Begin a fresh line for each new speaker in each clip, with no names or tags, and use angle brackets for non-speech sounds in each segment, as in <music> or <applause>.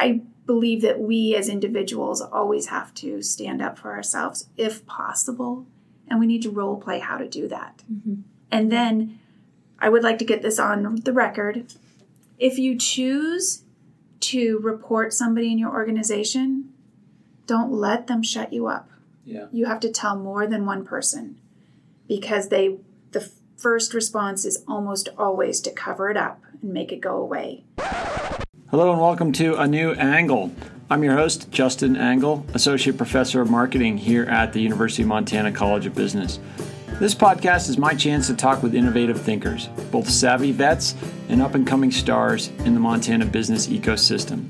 I believe that we as individuals always have to stand up for ourselves if possible, and we need to role play how to do that. Mm-hmm. And then I would like to get this on the record. If you choose to report somebody in your organization, don't let them shut you up.
Yeah.
You have to tell more than one person because they the first response is almost always to cover it up and make it go away.
Hello and welcome to A New Angle. I'm your host, Justin Angle, Associate Professor of Marketing here at the University of Montana College of Business. This podcast is my chance to talk with innovative thinkers, both savvy vets and up and coming stars in the Montana business ecosystem.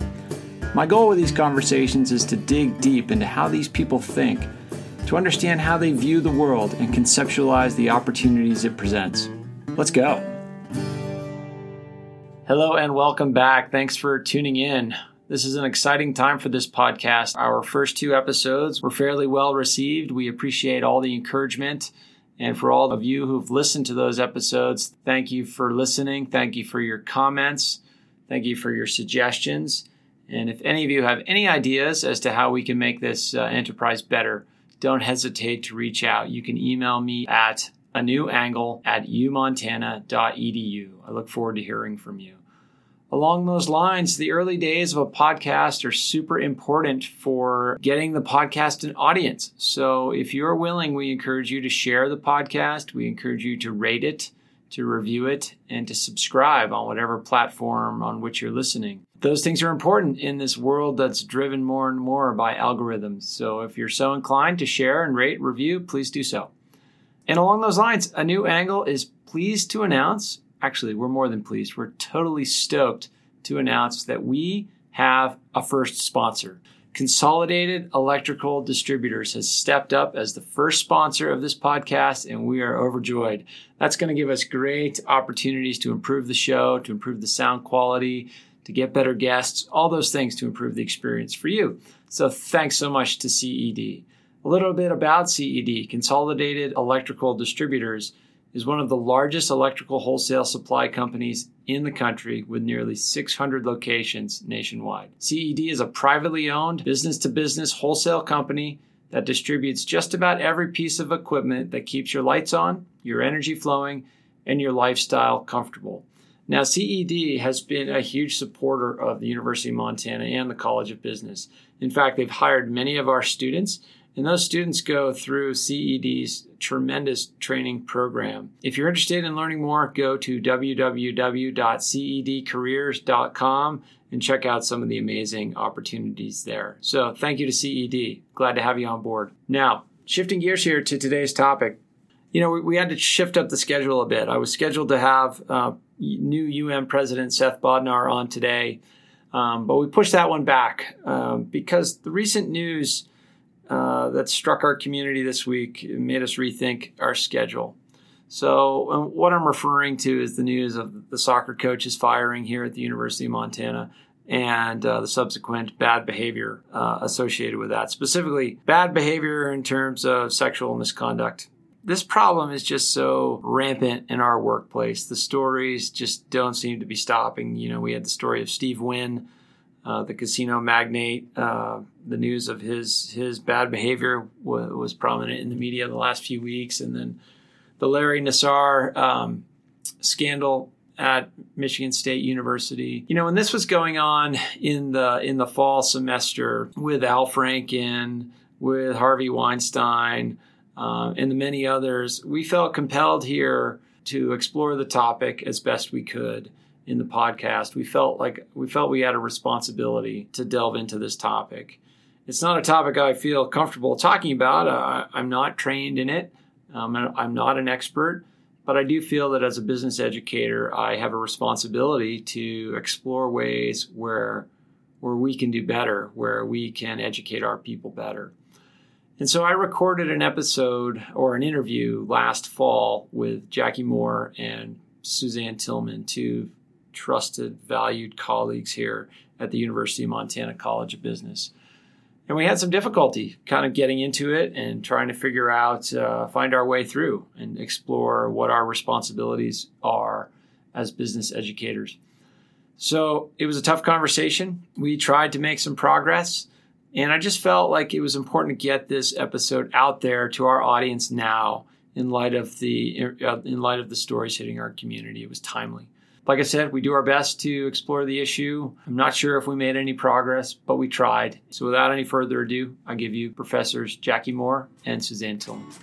My goal with these conversations is to dig deep into how these people think, to understand how they view the world and conceptualize the opportunities it presents. Let's go. Hello and welcome back. Thanks for tuning in. This is an exciting time for this podcast. Our first two episodes were fairly well received. We appreciate all the encouragement. And for all of you who've listened to those episodes, thank you for listening. Thank you for your comments. Thank you for your suggestions. And if any of you have any ideas as to how we can make this uh, enterprise better, don't hesitate to reach out. You can email me at a new angle at umontana.edu. I look forward to hearing from you. Along those lines, the early days of a podcast are super important for getting the podcast an audience. So if you're willing, we encourage you to share the podcast. We encourage you to rate it, to review it, and to subscribe on whatever platform on which you're listening. Those things are important in this world that's driven more and more by algorithms. So if you're so inclined to share and rate, review, please do so. And along those lines, a new angle is pleased to announce actually, we're more than pleased. We're totally stoked to announce that we have a first sponsor. Consolidated Electrical Distributors has stepped up as the first sponsor of this podcast, and we are overjoyed. That's going to give us great opportunities to improve the show, to improve the sound quality, to get better guests, all those things to improve the experience for you. So, thanks so much to CED. A little bit about CED Consolidated Electrical Distributors is one of the largest electrical wholesale supply companies in the country with nearly 600 locations nationwide. CED is a privately owned business to business wholesale company that distributes just about every piece of equipment that keeps your lights on, your energy flowing, and your lifestyle comfortable. Now, CED has been a huge supporter of the University of Montana and the College of Business. In fact, they've hired many of our students and those students go through CED's tremendous training program. If you're interested in learning more, go to www.cedcareers.com and check out some of the amazing opportunities there. So, thank you to CED. Glad to have you on board. Now, shifting gears here to today's topic. You know, we, we had to shift up the schedule a bit. I was scheduled to have uh, new UM President Seth Bodnar on today, um, but we pushed that one back um, because the recent news uh, that struck our community this week made us rethink our schedule. So, um, what I'm referring to is the news of the soccer coaches firing here at the University of Montana and uh, the subsequent bad behavior uh, associated with that, specifically bad behavior in terms of sexual misconduct. This problem is just so rampant in our workplace. The stories just don't seem to be stopping. You know, we had the story of Steve Wynn uh, the casino magnate. Uh, the news of his his bad behavior w- was prominent in the media the last few weeks, and then the Larry Nassar um, scandal at Michigan State University. You know, when this was going on in the in the fall semester with Al Franken, with Harvey Weinstein, uh, and the many others, we felt compelled here to explore the topic as best we could in the podcast, we felt like we felt we had a responsibility to delve into this topic. It's not a topic I feel comfortable talking about. Uh, I'm not trained in it. Um, I'm not an expert, but I do feel that as a business educator, I have a responsibility to explore ways where where we can do better, where we can educate our people better. And so I recorded an episode or an interview last fall with Jakki Mohr and Suzanne Tilleman, two trusted, valued colleagues here at the University of Montana College of Business. And we had some difficulty kind of getting into it and trying to figure out, uh, find our way through and explore what our responsibilities are as business educators. So it was a tough conversation. We tried to make some progress. And I just felt like it was important to get this episode out there to our audience now in light of the uh, in light of the stories hitting our community. It was timely. Like I said, we do our best to explore the issue. I'm not sure if we made any progress, but we tried. So without any further ado, I give you professors Jakki Mohr and Suzanne Tilleman.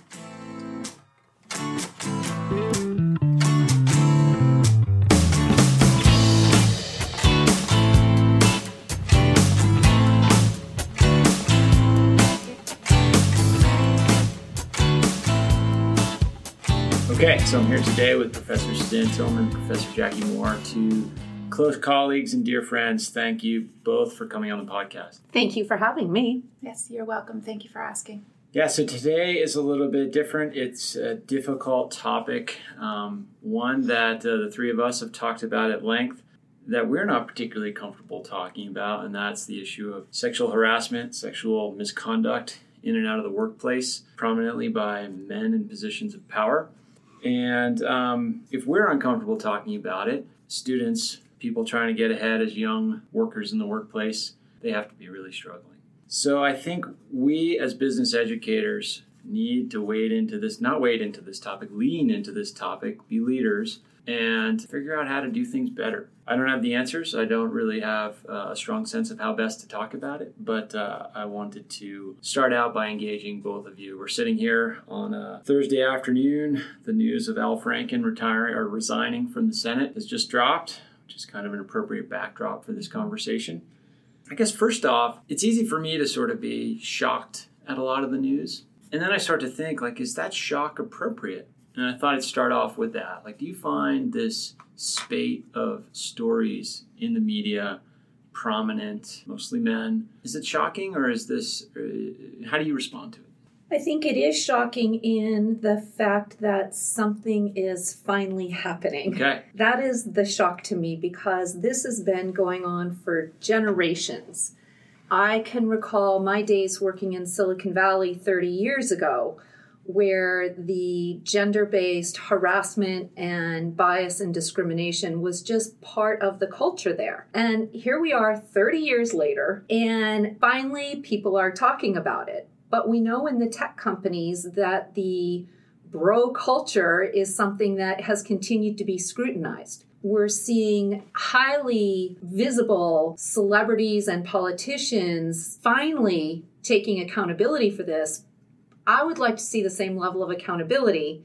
Okay, so I'm here today with Professor Suzanne Tilleman, and Professor Jakki Mohr, two close colleagues and dear friends. Thank you both for coming on the podcast.
Thank you for having me.
Yes, you're welcome. Thank you for asking.
Yeah, so today is a little bit different. It's a difficult topic, um, one that uh, the three of us have talked about at length that we're not particularly comfortable talking about, and that's the issue of sexual harassment, sexual misconduct in and out of the workplace, prominently by men in positions of power. And um, if we're uncomfortable talking about it, students, people trying to get ahead as young workers in the workplace, they have to be really struggling. So I think we as business educators need to wade into this, not wade into this topic, lean into this topic, be leaders, and figure out how to do things better. I don't have the answers. I don't really have uh, a strong sense of how best to talk about it, but uh, I wanted to start out by engaging both of you. We're sitting here on a Thursday afternoon. The news of Al Franken retiring or resigning from the Senate has just dropped, which is kind of an appropriate backdrop for this conversation. I guess first off, it's easy for me to sort of be shocked at a lot of the news. And then I start to think, like, is that shock appropriate? And I thought I'd start off with that. Like, do you find this spate of stories in the media prominent, mostly men? Is it shocking, or is this, uh, how do you respond to it?
I think it is shocking in the fact that something is finally happening.
Okay.
That is the shock to me because this has been going on for generations. I can recall my days working in Silicon Valley 30 years ago where the gender based harassment and bias and discrimination was just part of the culture there. And here we are 30 years later, and finally people are talking about it. But we know in the tech companies that the bro culture is something that has continued to be scrutinized. We're seeing highly visible celebrities and politicians finally taking accountability for this, I would like to see the same level of accountability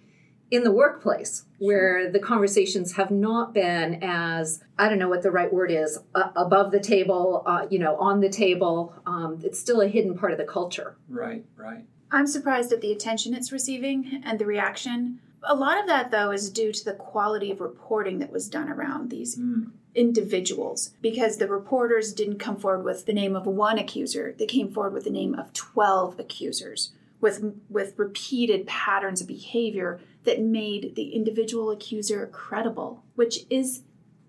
in the workplace where the conversations have not been as i don't know what the right word is uh, above the table uh, you know on the table. Um, it's still a hidden part of the culture.
Right right
i'm surprised at the attention it's receiving and the reaction a lot of that though is due to the quality of reporting that was done around these mm. individuals because the reporters didn't come forward with the name of one accuser they came forward with the name of 12 accusers with with repeated patterns of behavior that made the individual accuser credible, which is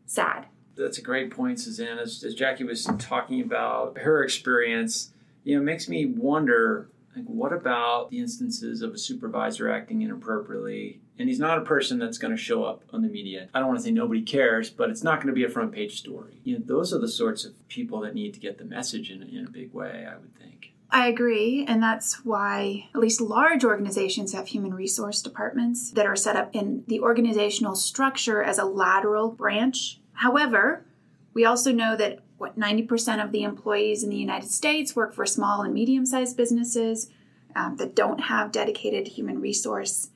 sad.
That's a great point, Suzanne. As, as Jakki was talking about her experience, you know, it makes me wonder like what about the instances of a supervisor acting inappropriately and he's not a person that's going to show up on the media? I don't want to say nobody cares but it's not going to be a front page story. You know those are the sorts of people that need to get the message in, in a big way i would think.
I agree, and that's why at least large organizations have human resource departments that are set up in the organizational structure as a lateral branch. However, we also know that what 90% of the employees in the United States work for small and medium sized businesses um, that don't have dedicated human resource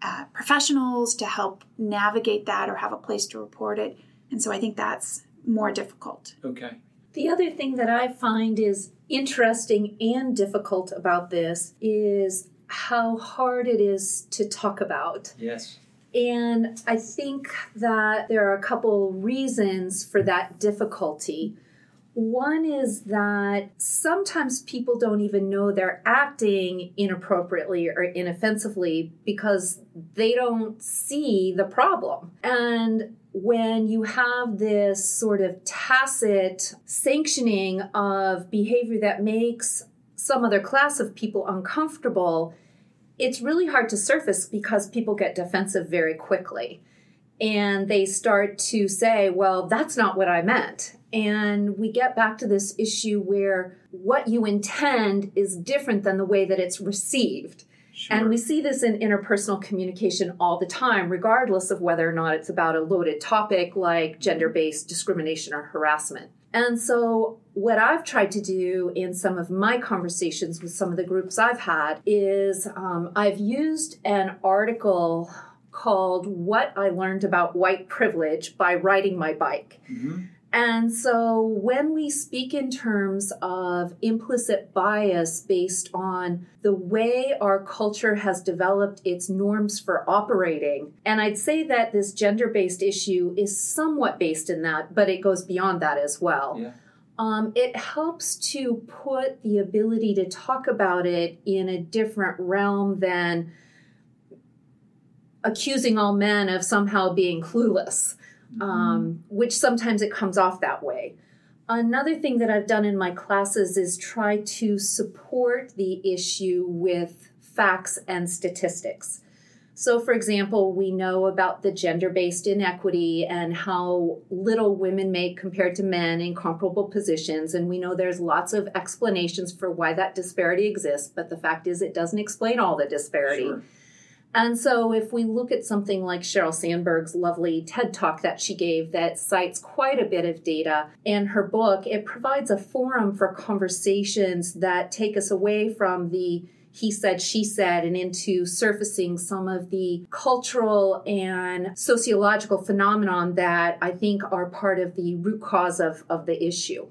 uh, professionals to help navigate that or have a place to report it. And so I think that's more difficult.
Okay.
The other thing that I find is interesting and difficult about this is how hard it is to talk about.
Yes.
And I think that there are a couple reasons for that difficulty. One is that sometimes people don't even know they're acting inappropriately or inoffensively because they don't see the problem. And when you have this sort of tacit sanctioning of behavior that makes some other class of people uncomfortable, it's really hard to surface because people get defensive very quickly. and they start to say, well, that's not what I meant. And we get back to this issue where what you intend is different than the way that it's received. Sure. And we see this in interpersonal communication all the time, regardless of whether or not it's about a loaded topic like gender based discrimination or harassment. And so, what I've tried to do in some of my conversations with some of the groups I've had is um, I've used an article called What I Learned About White Privilege by Riding My Bike. Mm-hmm. And so when we speak in terms of implicit bias based on the way our culture has developed its norms for operating, and I'd say that this gender based issue is somewhat based in that, but it goes beyond that as well. Yeah. Um, it helps to put the ability to talk about it in a different realm than accusing all men of somehow being clueless, mm-hmm. um, which sometimes it comes off that way. Another thing that I've done in my classes is try to support the issue with facts and statistics. So, for example, we know about the gender based inequity and how little women make compared to men in comparable positions. And we know there's lots of explanations for why that disparity exists, but the fact is, it doesn't explain all the disparity. Sure. And so, if we look at something like Sheryl Sandberg's lovely TED talk that she gave that cites quite a bit of data in her book, it provides a forum for conversations that take us away from the he said, she said, and into surfacing some of the cultural and sociological phenomenon that I think are part of the root cause of, of the issue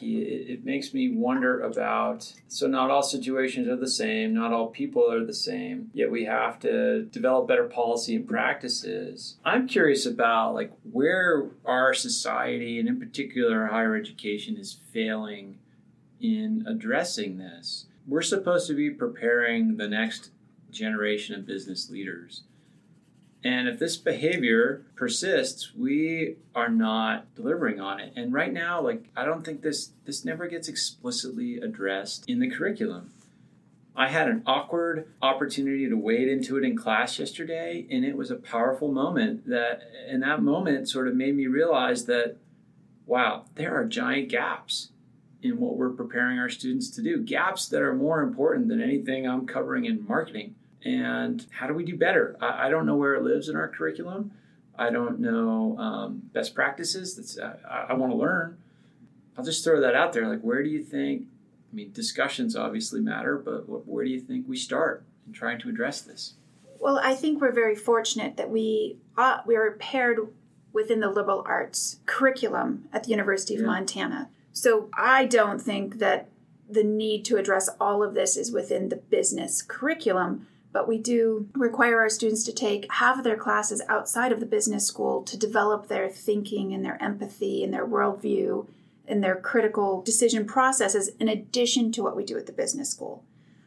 it makes me wonder about so not all situations are the same not all people are the same yet we have to develop better policy and practices. I'm curious about like where our society and in particular higher education is failing in addressing this. We're supposed to be preparing the next generation of business leaders and if this behavior persists, we are not delivering on it. And right now, like I don't think this this never gets explicitly addressed in the curriculum. I had an awkward opportunity to wade into it in class yesterday, and it was a powerful moment that in that moment sort of made me realize that wow, there are giant gaps in what we're preparing our students to do. Gaps that are more important than anything I'm covering in marketing and how do we do better? I, I don't know where it lives in our curriculum. I don't know um, best practices. That's uh, I, I want to learn. I'll just throw that out there. Like, where do you think? I mean, discussions obviously matter, but what, where do you think we start in trying to address this?
Well, I think we're very fortunate that we uh, we are paired within the liberal arts curriculum at the University of yeah. Montana. So I don't think that the need to address all of this is within the business curriculum but we do require our students to take half of their classes outside of the business school to develop their thinking and their empathy and their worldview and their critical decision processes in addition to what we do at the business school.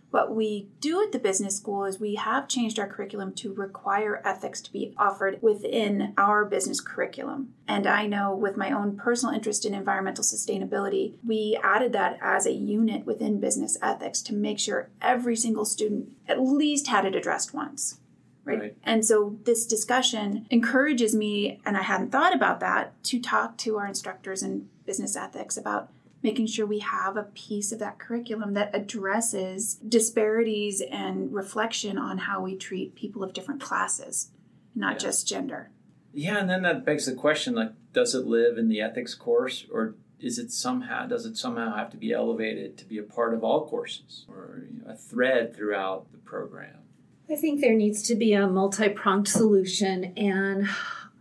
What we do at the business school is we have changed our curriculum to require ethics to be offered within our business curriculum. And I know with my own personal interest in environmental sustainability, we added that as a unit within business ethics to make sure every single student at least had it addressed once. Right? right? And so this discussion encourages me, and I hadn't thought about that, to talk to our instructors in business ethics about making sure we have a piece of that curriculum that addresses disparities and reflection on how we treat people of different classes, not yeah. just gender.
Yeah, and then that begs the question like does it live in the ethics course or is it somehow does it somehow have to be elevated to be a part of all courses or you know, a thread throughout the program?
I think there needs to be a multi-pronged solution and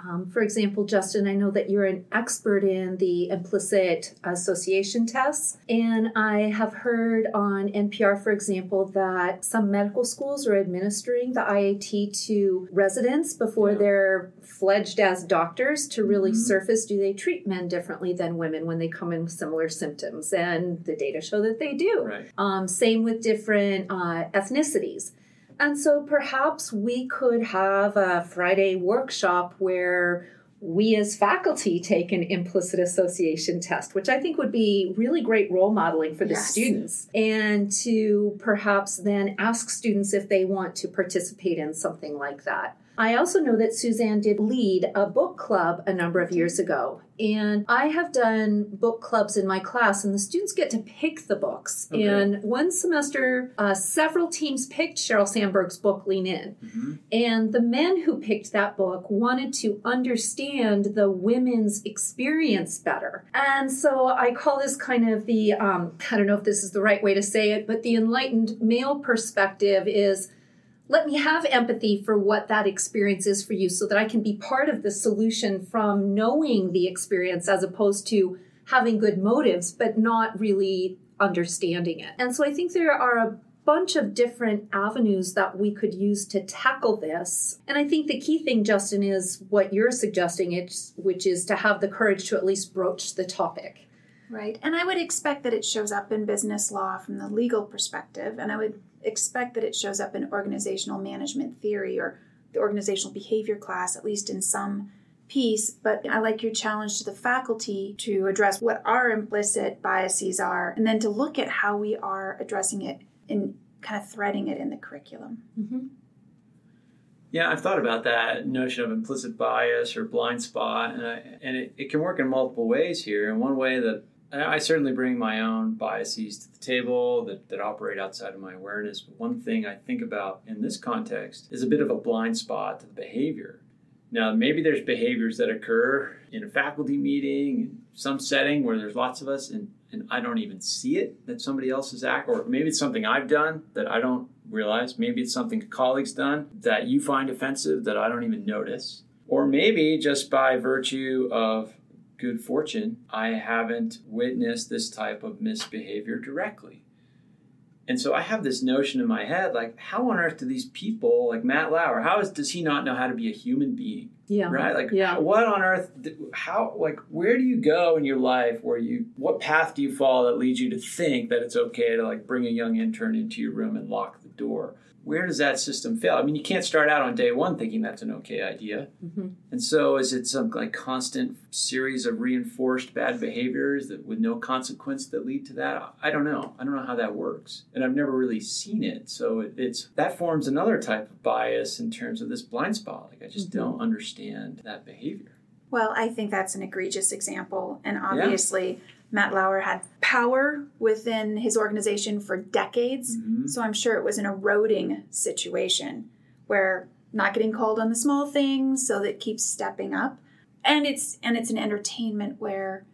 um, for example, Justin, I know that you're an expert in the implicit association tests, and I have heard on NPR, for example, that some medical schools are administering the IAT to residents before yeah. they're fledged as doctors to really mm-hmm. surface do they treat men differently than women when they come in with similar symptoms? And the data show that they do. Right. Um, same with different uh, ethnicities. And so perhaps we could have a Friday workshop where we as faculty take an implicit association test, which I think would be really great role modeling for the yes. students, and to perhaps then ask students if they want to participate in something like that. I also know that Suzanne did lead a book club a number of years ago. And I have done book clubs in my class, and the students get to pick the books. Okay. And one semester, uh, several teams picked Sheryl Sandberg's book, Lean In. Mm-hmm. And the men who picked that book wanted to understand the women's experience better. And so I call this kind of the, um, I don't know if this is the right way to say it, but the enlightened male perspective is let me have empathy for what that experience is for you so that I can be part of the solution from knowing the experience as opposed to having good motives but not really understanding it. And so I think there are a bunch of different avenues that we could use to tackle this. And I think the key thing, Justin, is what you're suggesting, which is to have the courage to at least broach the topic.
Right. And I would expect that it shows up in business law from the legal perspective. And I would expect that it shows up in organizational management theory or the organizational behavior class, at least in some piece. But I like your challenge to the faculty to address what our implicit biases are and then to look at how we are addressing it and kind of threading it in the curriculum.
Mm-hmm. Yeah, I've thought about that notion of implicit bias or blind spot, and, I, and it, it can work in multiple ways here. And one way that I certainly bring my own biases to the table that, that operate outside of my awareness. But one thing I think about in this context is a bit of a blind spot to the behavior. Now, maybe there's behaviors that occur in a faculty meeting, in some setting where there's lots of us, and, and I don't even see it that somebody else is act, or maybe it's something I've done that I don't realize. Maybe it's something a colleague's done that you find offensive that I don't even notice. Or maybe just by virtue of good fortune, I haven't witnessed this type of misbehavior directly. And so I have this notion in my head, like, how on earth do these people, like Matt Lauer, how is, does he not know how to be a human being?
Yeah.
Right? Like,
yeah.
what on earth, how, like, where do you go in your life where you, what path do you follow that leads you to think that it's okay to, like, bring a young intern into your room and lock the door? Where does that system fail? I mean, you can't start out on day one thinking that's an okay idea. Mm-hmm. And so, is it some like constant series of reinforced bad behaviors that with no consequence that lead to that? I don't know. I don't know how that works, and I've never really seen it. So it, it's that forms another type of bias in terms of this blind spot. Like I just mm-hmm. don't understand that behavior.
Well, I think that's an egregious example, and obviously. Yeah Matt Lauer had power within his organization for decades. Mm-hmm. So I'm sure it was an eroding situation where not getting called on the small things so that keeps stepping up. And it's and it's an entertainment where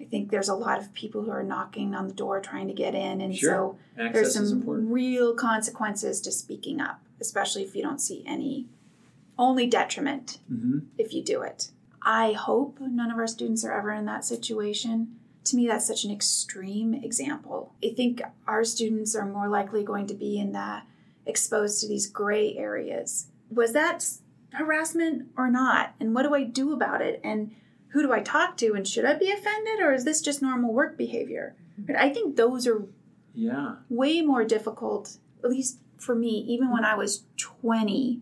I think there's a lot of people who are knocking on the door trying to get in and
sure.
so Access there's some real consequences to speaking up, especially if you don't see any only detriment mm-hmm. if you do it. I hope none of our students are ever in that situation to me, that's such an extreme example. I think our students are more likely going to be in that exposed to these gray areas. Was that harassment or not? And what do I do about it? And who do I talk to? And should I be offended or is this just normal work behavior? Mm-hmm. But I think those are
yeah
way more difficult, at least for me, even when I was 20,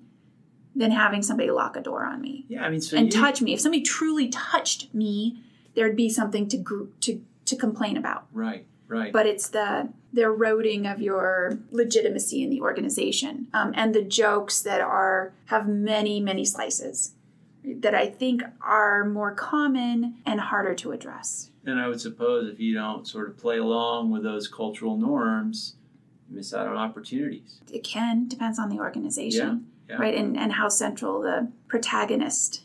than having somebody lock a door on me.
Yeah, I mean, so
and
you...
touch me. If somebody truly touched me, there'd be something to group to to complain about.
Right. Right.
But it's the the eroding of your legitimacy in the organization, um, and the jokes that are have many many slices that I think are more common and harder to address.
And I would suppose if you don't sort of play along with those cultural norms, you miss out on opportunities.
It can depends on the organization, yeah, yeah. right, and and how central the protagonist,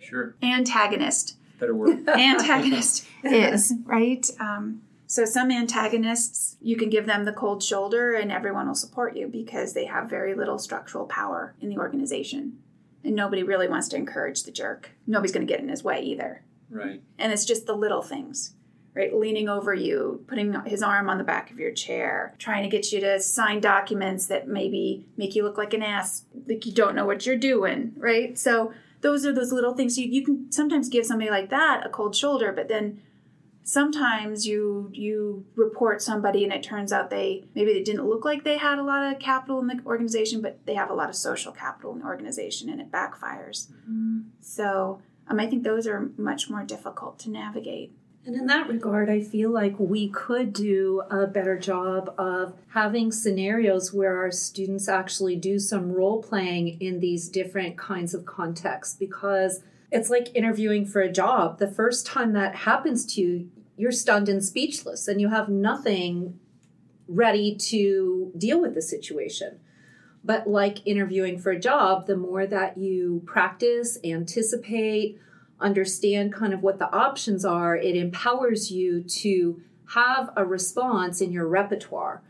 sure,
antagonist
better word. <laughs>
antagonist <laughs> is, right? Um, so some antagonists, you can give them the cold shoulder and everyone will support you because they have very little structural power in the organization. And nobody really wants to encourage the jerk. Nobody's going to get in his way either.
Right.
And it's just the little things, right? Leaning over you, putting his arm on the back of your chair, trying to get you to sign documents that maybe make you look like an ass, like you don't know what you're doing, right? So those are those little things. You, you can sometimes give somebody like that a cold shoulder but then sometimes you you report somebody and it turns out they maybe they didn't look like they had a lot of capital in the organization but they have a lot of social capital in the organization and it backfires. Mm-hmm. so um, i think those are much more difficult to navigate
And in that regard, I feel like we could do a better job of having scenarios where our students actually do some role playing in these different kinds of contexts because it's like interviewing for a job. The first time that happens to you, you're stunned and speechless and you have nothing ready to deal with the situation. But like interviewing for a job, the more that you practice, anticipate, understand kind of what the options are, it empowers you to have a response in your repertoire.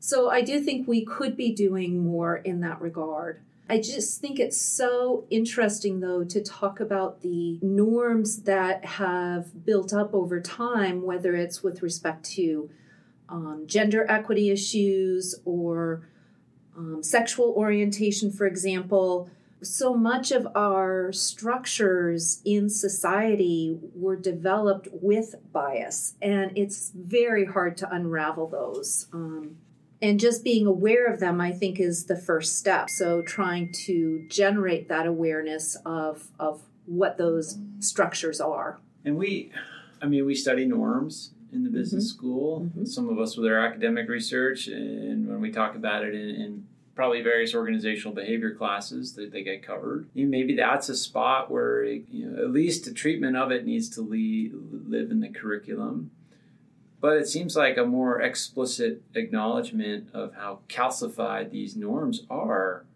So I do think we could be doing more in that regard. I just think it's so interesting, though, to talk about the norms that have built up over time, whether it's with respect to um, gender equity issues or um, sexual orientation, for example so much of our structures in society were developed with bias, and it's very hard to unravel those. Um, and just being aware of them, I think, is the first step. So, trying to generate that awareness of, of what those structures are.
And we, I mean, we study norms in the business mm-hmm. school, mm-hmm. some of us with our academic research, and when we talk about it in, in probably various organizational behavior classes that they get covered. You know, maybe that's a spot where it, you know, at least the treatment of it needs to lead, live in the curriculum. But it seems like a more explicit acknowledgement of how calcified these norms are.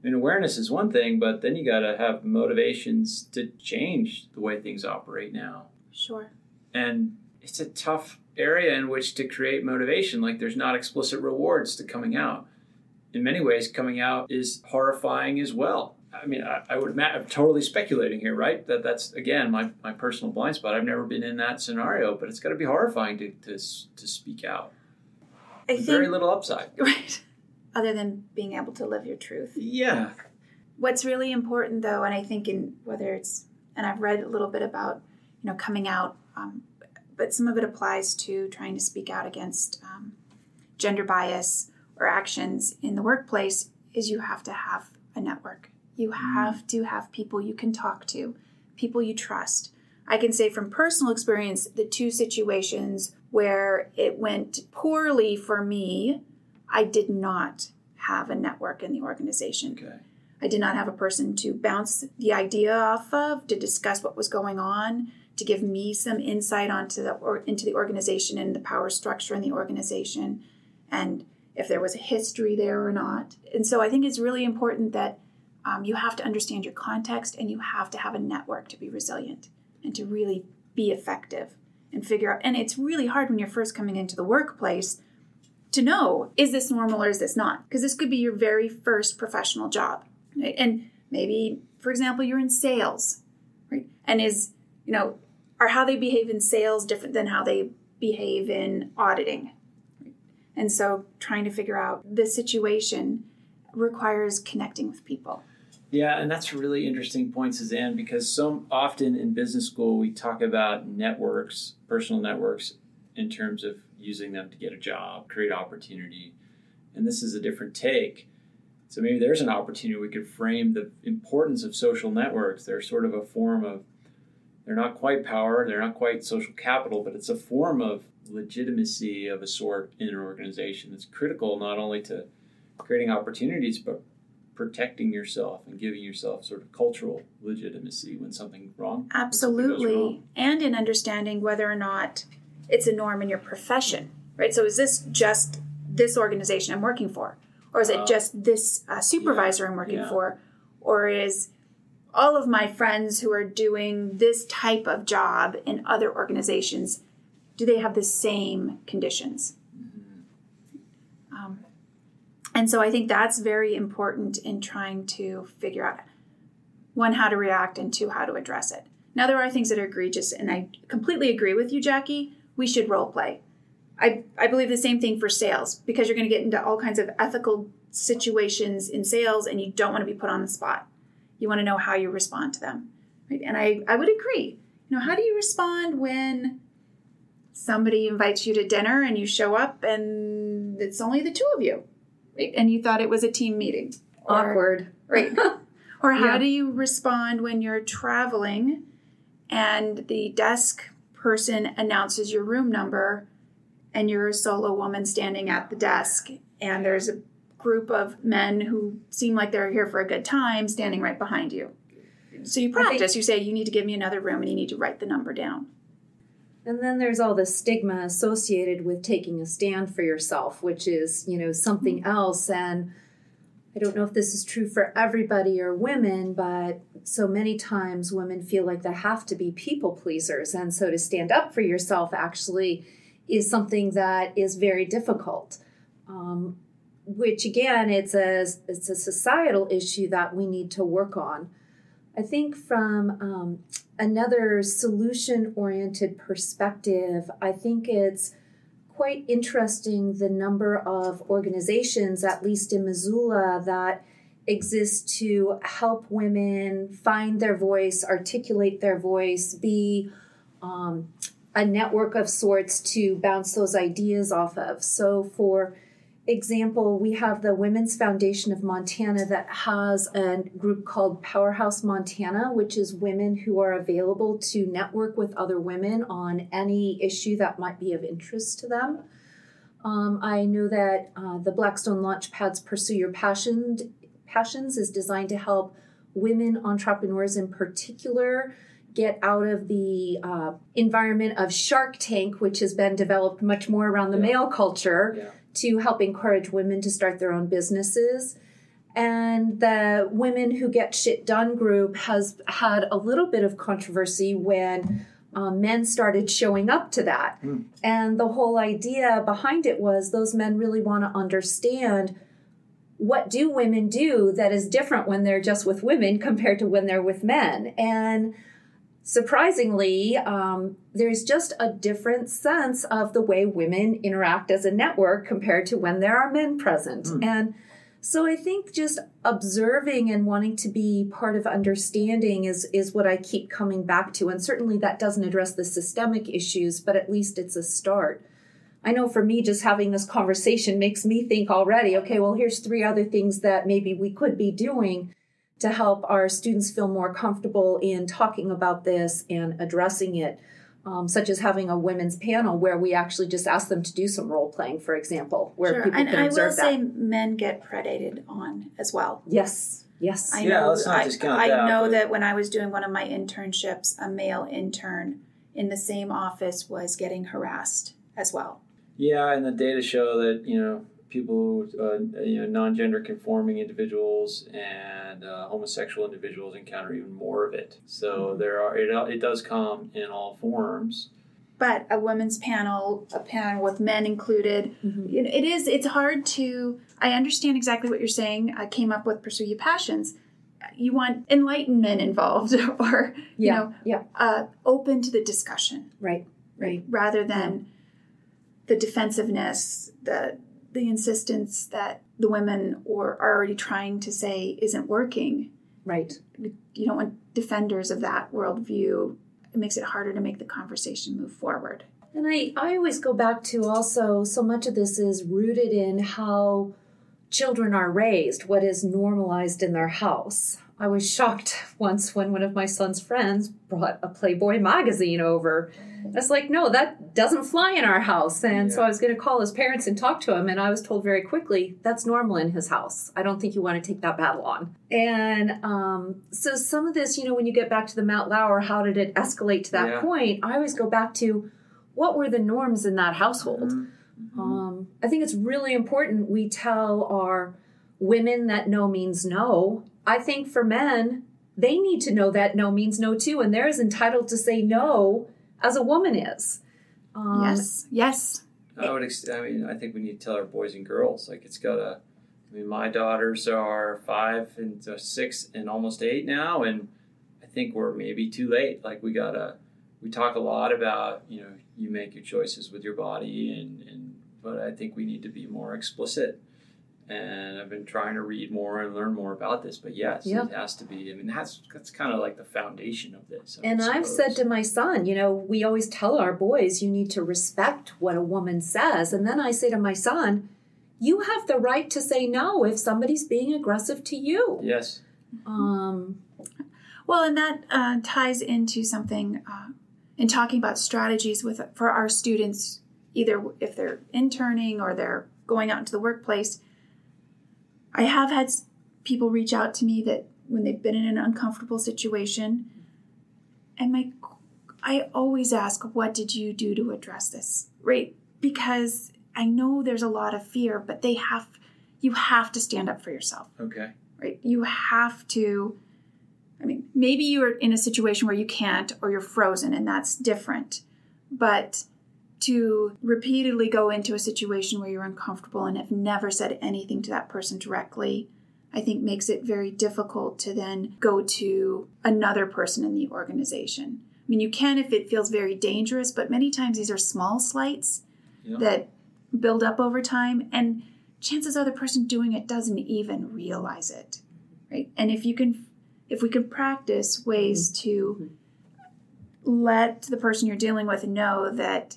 I mean, awareness is one thing, but then you got to have motivations to change the way things operate now.
Sure.
And it's a tough area in which to create motivation. Like, there's not explicit rewards to coming out in many ways coming out is horrifying as well. I mean, I, I would I'm totally speculating here, right? That that's again my, my personal blind spot. I've never been in that scenario, but it's got to be horrifying to, to to speak out. I think, very little upside, <laughs>
right? Other than being able to live your truth.
Yeah.
What's really important, though, and I think in whether it's and I've read a little bit about you know coming out, um, but some of it applies to trying to speak out against um, gender bias or actions in the workplace is you have to have a network. You mm. have to have people you can talk to, people you trust. I can say from personal experience, the two situations where it went poorly for me, I did not have a network in the organization.
Okay.
I did not have a person to bounce the idea off of, to discuss what was going on, to give me some insight onto the or into the organization and the power structure in the organization. And if there was a history there or not. And so I think it's really important that um, you have to understand your context and you have to have a network to be resilient and to really be effective and figure out. And it's really hard when you're first coming into the workplace to know is this normal or is this not? Because this could be your very first professional job. Right? And maybe, for example, you're in sales, right? And is, you know, are how they behave in sales different than how they behave in auditing? And so trying to figure out the situation requires connecting with people.
Yeah, and that's a really interesting point, Suzanne, because so often in business school we talk about networks, personal networks, in terms of using them to get a job, create opportunity. And this is a different take. So maybe there's an opportunity we could frame the importance of social networks. They're sort of a form of, they're not quite power, they're not quite social capital, but it's a form of legitimacy of a sort in an organization that's critical not only to creating opportunities but protecting yourself and giving yourself sort of cultural legitimacy when something's wrong.
Absolutely.
Wrong.
And in understanding whether or not it's a norm in your profession, right? So is this just this organization I'm working for? Or is it uh, just this uh, supervisor yeah, I'm working yeah. for? Or is all of my friends who are doing this type of job in other organizations do they have the same conditions? Um, and so I think that's very important in trying to figure out one, how to react, and two, how to address it. Now, there are things that are egregious, and I completely agree with you, Jakki. We should role play. I, I believe the same thing for sales because you're going to get into all kinds of ethical situations in sales and you don't want to be put on the spot. You want to know how you respond to them. Right? And I, I would agree. You know, how do you respond when somebody invites you to dinner and you show up and it's only the two of you right? and you thought it was a team meeting
or, awkward
right <laughs> or how yeah. do you respond when you're traveling and the desk person announces your room number and you're a solo woman standing at the desk and there's a group of men who seem like they're here for a good time standing right behind you. So you practice. you say, you need to give me another room and you need to write the number down.
And then there's all the stigma associated with taking a stand for yourself, which is, you know, something else. And I don't know if this is true for everybody or women, but so many times women feel like they have to be people pleasers. And so to stand up for yourself actually is something that is very difficult. Um, which again, it's a it's a societal issue that we need to work on. I think from um, another solution oriented perspective, I think it's quite interesting the number of organizations, at least in Missoula, that exist to help women find their voice, articulate their voice, be um, a network of sorts to bounce those ideas off of. So, for example, we have the Women's Foundation of Montana that has a group called Powerhouse Montana, which is women who are available to network with other women on any issue that might be of interest to them. Um, I know that uh, the Blackstone Launchpad's Pursue Your Passion, Passions is designed to help women entrepreneurs in particular get out of the uh, environment of Shark Tank, which has been developed much more around the yeah. male culture. Yeah to help encourage women to start their own businesses. And the Women Who Get Shit Done group has had a little bit of controversy when um, men started showing up to that. Mm. And the whole idea behind it was those men really want to understand what do women do that is different when they're just with women compared to when they're with men. And surprisingly, um, there's just a different sense of the way women interact as a network compared to when there are men present. Mm. And so I think just observing and wanting to be part of understanding is is what I keep coming back to. And certainly that doesn't address the systemic issues, but at least it's a start. I know for me, just having this conversation makes me think already, okay, well, here's three other things that maybe we could be doing to help our students feel more comfortable in talking about this and addressing it. Um, such as having a women's panel where we actually just ask them to do some role playing, for example, where
sure.
people
and
can
I
observe
will say men get predated on as well.
Yes, yes.
I
yeah,
know,
let's not
I,
discount
I
that,
know
but-
that when I was doing one of my internships, a male intern in the same office was getting harassed as well.
Yeah, and the data show that you know people, uh, you know, non-gender conforming individuals and uh, homosexual individuals encounter even more of it. So mm-hmm. there are it, it does come in all forms.
But a women's panel, a panel with men included, mm-hmm. you know, it is. It's hard to. I understand exactly what you're saying. I came up with pursue your passions. You want enlightenment involved, <laughs> or you know,
yeah,
uh, open to the discussion,
right, right,
rather than yeah. the defensiveness, the the insistence that the women or are already trying to say isn't working.
Right.
You don't want defenders of that worldview. It makes it harder to make the conversation move forward.
And I, I always go back to also so much of this is rooted in how children are raised, what is normalized in their house. I was shocked once when one of my son's friends brought a Playboy magazine over. I was like, no, that doesn't fly in our house. And yeah. so I was going to call his parents and talk to him. And I was told very quickly, that's normal in his house. I don't think you want to take that battle on. And um, so some of this, you know, when you get back to the Matt Lauer, how did it escalate to that yeah. point? I always go back to what were the norms in that household? Mm-hmm. Um, I think it's really important we tell our women that no means no I think for men, they need to know that no means no too, and they're as entitled to say no as a woman is.
Um, yes, yes.
I would. Ex- I mean, I think we need to tell our boys and girls like it's got to. I mean, my daughters are five and uh, six and almost eight now, and I think we're maybe too late. Like we gotta. We talk a lot about you know you make your choices with your body, and and but I think we need to be more explicit and I've been trying to read more and learn more about this. But yes, yeah. it has to be. I mean, that's that's kind of like the foundation of this.
I and I've said to my son, you know, we always tell our boys, you need to respect what a woman says, and then I say to my son, you have the right to say no if somebody's being aggressive to you.
Yes.
Um.
Well, and that uh, ties into something uh, in talking about strategies with for our students, either if they're interning or they're going out into the workplace, I have had people reach out to me that when they've been in an uncomfortable situation, and my I always ask, what did you do to address this? Right? Because I know there's a lot of fear, but they have you have to stand up for yourself.
Okay.
Right? You have to I mean, maybe you're in a situation where you can't or you're frozen and that's different. But to repeatedly go into a situation where you're uncomfortable and have never said anything to that person directly, I think makes it very difficult to then go to another person in the organization. I mean, you can if it feels very dangerous, but many times these are small slights yeah. that build up over time, and chances are the person doing it doesn't even realize it, right? And if you can, if we can practice ways mm-hmm. to let the person you're dealing with know that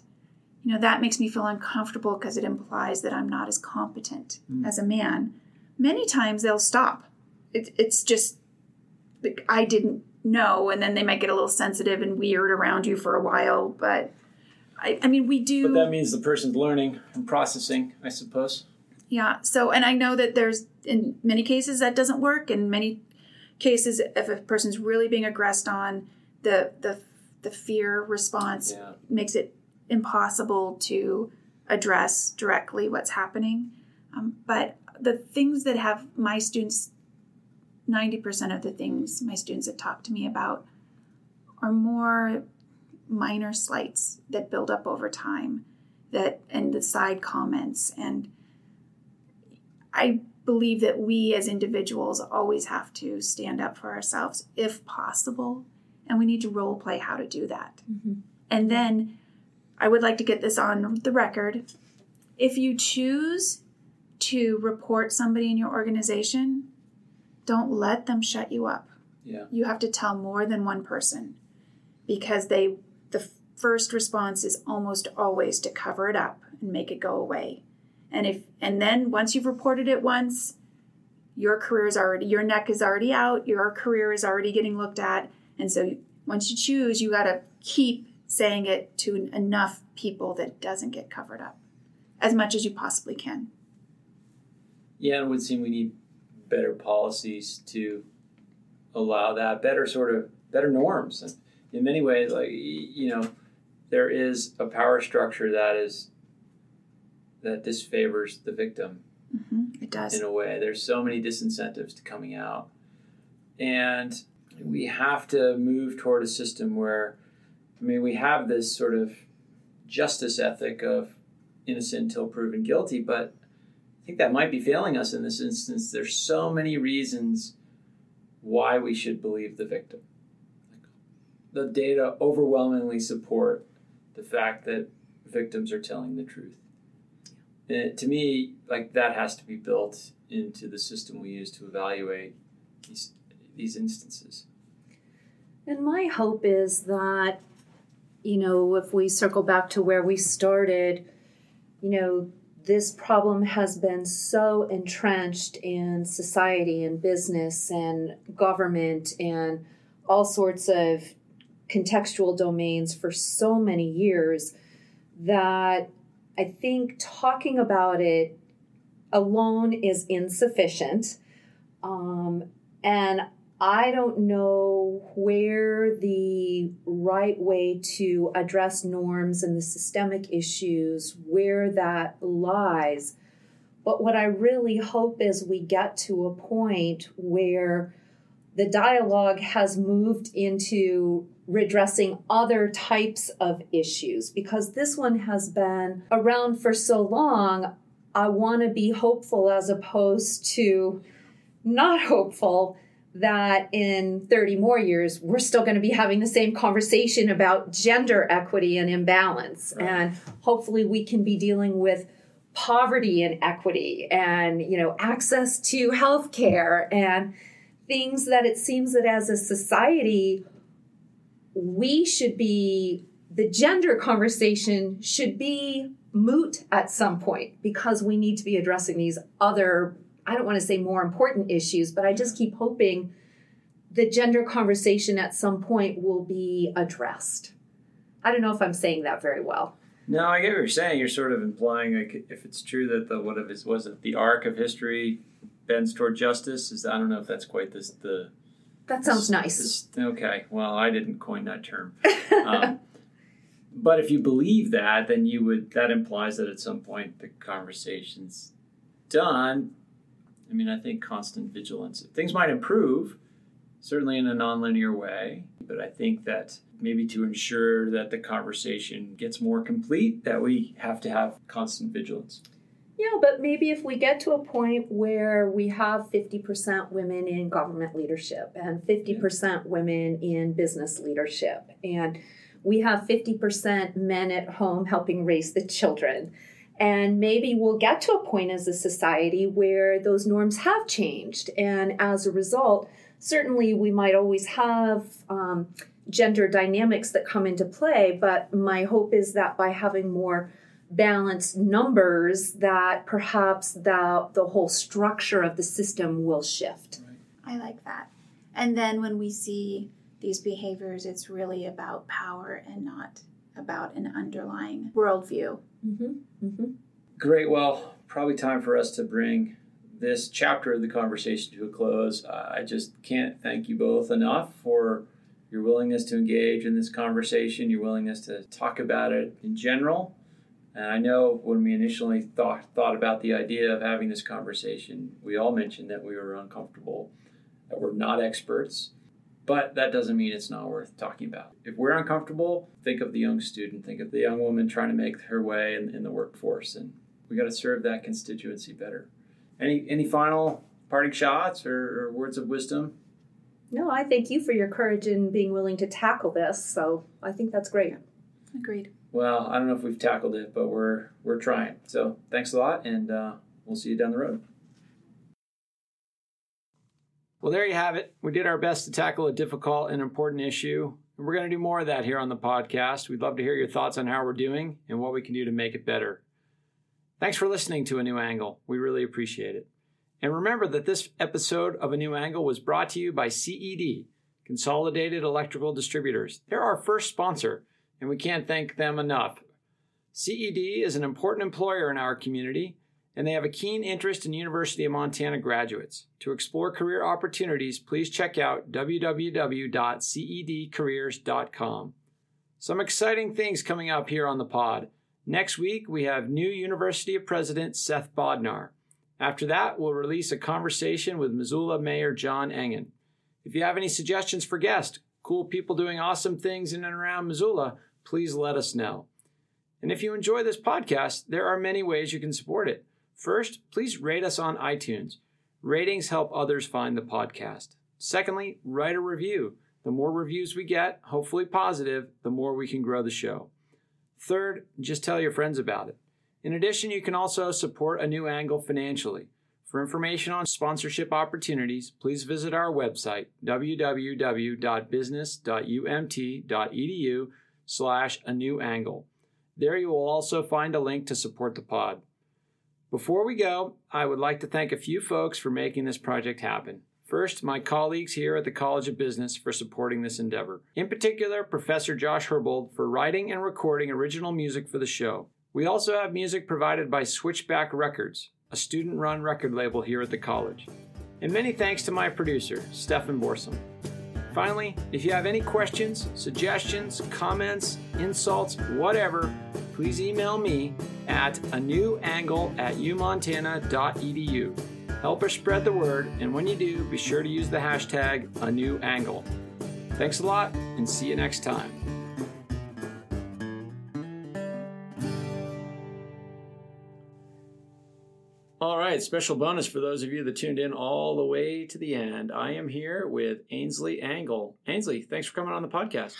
you know that makes me feel uncomfortable because it implies that i'm not as competent mm. as a man many times they'll stop it, it's just like i didn't know and then they might get a little sensitive and weird around you for a while but i, I mean we do
but that means the person's learning and processing i suppose
yeah so and i know that there's in many cases that doesn't work in many cases if a person's really being aggressed on the the the fear response yeah. makes it impossible to address directly what's happening. Um, but the things that have my students, 90% of the things my students have talked to me about are more minor slights that build up over time that and the side comments and i believe that we as individuals always have to stand up for ourselves if possible and we need to role play how to do that mm-hmm. and then I would like to get this on the record. If you choose to report somebody in your organization, don't let them shut you up.
Yeah.
You have to tell more than one person because they the first response is almost always to cover it up and make it go away. And if and then once you've reported it once, your career is already your neck is already out, your career is already getting looked at, and so once you choose, you got to keep saying it to enough people that doesn't get covered up as much as you possibly can.
Yeah, it would seem we need better policies to allow that, better sort of better norms. And in many ways, like you know, there is a power structure that is that disfavors the victim.
Mm-hmm, it does
in a way. There's so many disincentives to coming out, and we have to move toward a system where I mean, we have this sort of justice ethic of innocent until proven guilty, but I think that might be failing us in this instance. There's so many reasons why we should believe the victim. The data overwhelmingly support the fact that victims are telling the truth. And to me, like that has to be built into the system we use to evaluate these these instances.
And my hope is that you know, if we circle back to where we started, you know, this problem has been so entrenched in society and business and government and all sorts of contextual domains for so many years that I think talking about it alone is insufficient. Um, and I don't know where the right way to address norms and the systemic issues, where that lies. But what I really hope is we get to a point where the dialogue has moved into redressing other types of issues because this one has been around for so long. I want to be hopeful as opposed to not <laughs> hopeful that in 30 more years, we're still going to be having the same conversation about gender equity and imbalance. Right. And hopefully, we can be dealing with poverty and equity and you know access to health care and things that it seems that as a society we should be the gender conversation should be moot at some point because we need to be addressing these other I don't want to say more important issues, but I just keep hoping the gender conversation at some point will be addressed. I don't know if I'm saying that very well.
No, I get what you're saying. You're sort of implying like if it's true that the what if it was it the arc of history bends toward justice. Is I don't know if that's quite this the.
That sounds
this-
nice.
this- okay, well, I didn't coin that term. <laughs> Um, but if you believe that, then you would. That implies that at some point the conversation's done. I mean, I think constant vigilance. Things might improve, certainly in a nonlinear way. But I think that maybe to ensure that the conversation gets more complete, that we have to have constant vigilance.
Yeah, but maybe if we get to a point where we have 50% women in government leadership and 50% women in business leadership, and we have 50% men at home helping raise the children. And maybe we'll get to a point as a society where those norms have changed. And as a result, certainly we might always have um, gender dynamics that come into play. But my hope is that by having more balanced numbers that perhaps the the whole structure of the system will shift.
I like that. And then when we see these behaviors, it's really about power and not about an underlying worldview.
Mm-hmm. Mm-hmm.
Great. Well, probably time for us to bring this chapter of the conversation to a close. Uh, I just can't thank you both enough for your willingness to engage in this conversation, your willingness to talk about it in general. And I know when we initially thought thought about the idea of having this conversation, we all mentioned that we were uncomfortable, that we're not experts. But that doesn't mean it's not worth talking about. If we're uncomfortable, think of the young student, think of the young woman trying to make her way in, in the workforce, and we got to serve that constituency better. Any any final parting shots or, or words of wisdom?
No, I thank you for your courage in being willing to tackle this. So I think that's great.
Agreed.
Well, I don't know if we've tackled it, but we're we're trying. So thanks a lot, and uh, we'll see you down the road. Well, there you have it. We did our best to tackle a difficult and important issue. And we're going to do more of that here on the podcast. We'd love to hear your thoughts on how we're doing and what we can do to make it better. Thanks for listening to A New Angle. We really appreciate it. And remember that this episode of A New Angle was brought to you by CED, Consolidated Electrical Distributors. They're our first sponsor, and we can't thank them enough. CED is an important employer in our community, and they have a keen interest in University of Montana graduates. To explore career opportunities, please check out www.cedcareers.com. Some exciting things coming up here on the pod. Next week, we have new University of President Seth Bodnar. After that, we'll release a conversation with Missoula Mayor John Engen. If you have any suggestions for guests, cool people doing awesome things in and around Missoula, please let us know. And if you enjoy this podcast, there are many ways you can support it. First, please rate us on iTunes. Ratings help others find the podcast. Secondly, write a review. The more reviews we get, hopefully positive, the more we can grow the show. Third, just tell your friends about it. In addition, you can also support a new angle financially. For information on sponsorship opportunities, please visit our website, www.business.umt.edu slash a new angle. There you will also find a link to support the pod. Before we go, I would like to thank a few folks for making this project happen. First, my colleagues here at the College of Business for supporting this endeavor. In particular, Professor Josh Herbold for writing and recording original music for the show. We also have music provided by Switchback Records, a student run record label here at the college. And many thanks to my producer, Stefan Borsum. Finally, if you have any questions, suggestions, comments, insults, whatever, please email me at a new angle at umontana.edu. Help us spread the word, and when you do, be sure to use the hashtag a new angle. Thanks a lot, and see you next time. All right, special bonus for those of you that tuned in all the way to the end. I am here with Ainsley Angle. Ainsley, thanks for coming on the podcast.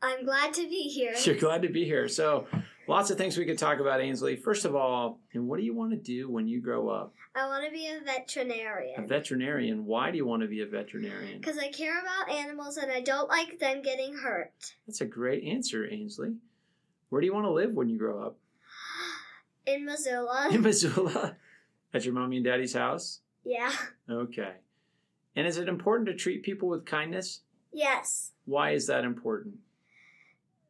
I'm glad to be here. <laughs>
You're glad to be here. So, lots of things we could talk about, Ainsley. First of all, and what do you want to do when you grow up?
I want to be a veterinarian.
A
veterinarian
veterinarian. Why do you want to be a veterinarian?
because I care about animals and I don't like them getting hurt.
That's a great answer, Ainsley. Where do you want to live when you grow up?
In Missoula,
In Missoula? At your mommy and daddy's house?
yeah,
Okay. And is it important to treat people with kindness?
yes,
Why is that important?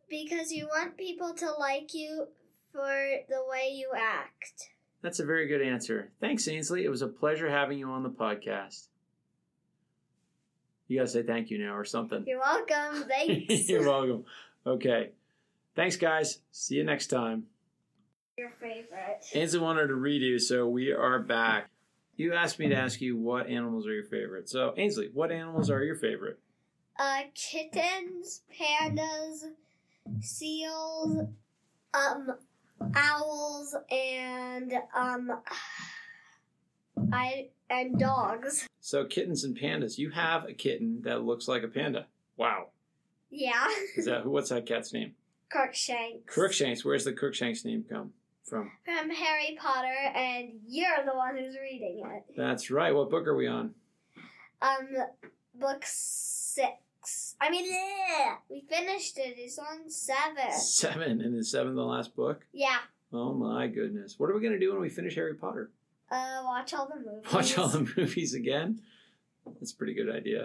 Because you want people to like you for the way you act.
That's a very good answer. Thanks, Ainsley. It was a pleasure having you on the podcast. You gotta say thank you now or something.
You're welcome. <laughs> Thanks.
You're welcome. Okay. Thanks, guys. See you next time.
Your favorite.
Ainsley wanted to redo, so we are back. You asked me to ask you what animals are your favorite. So, Ainsley, what animals are your favorite?
Uh, kittens, pandas, seals, um, owls, and um, I and dogs.
So, kittens and pandas. You have a kitten that looks like a panda. Wow.
Yeah,
Is that what's that cat's name?
Crookshanks.
Crookshanks. Where's the Crookshanks name come from?
from Harry Potter, and you're the one who's reading it.
That's right. What book are we on?
Um, book six. I mean, yeah, we finished it. It's on seven.
Seven. And is seven the last book?
Yeah.
Oh my goodness. What are we going to do when we finish Harry Potter?
Uh, watch all the movies.
Watch all the <laughs> movies again? That's a pretty good idea.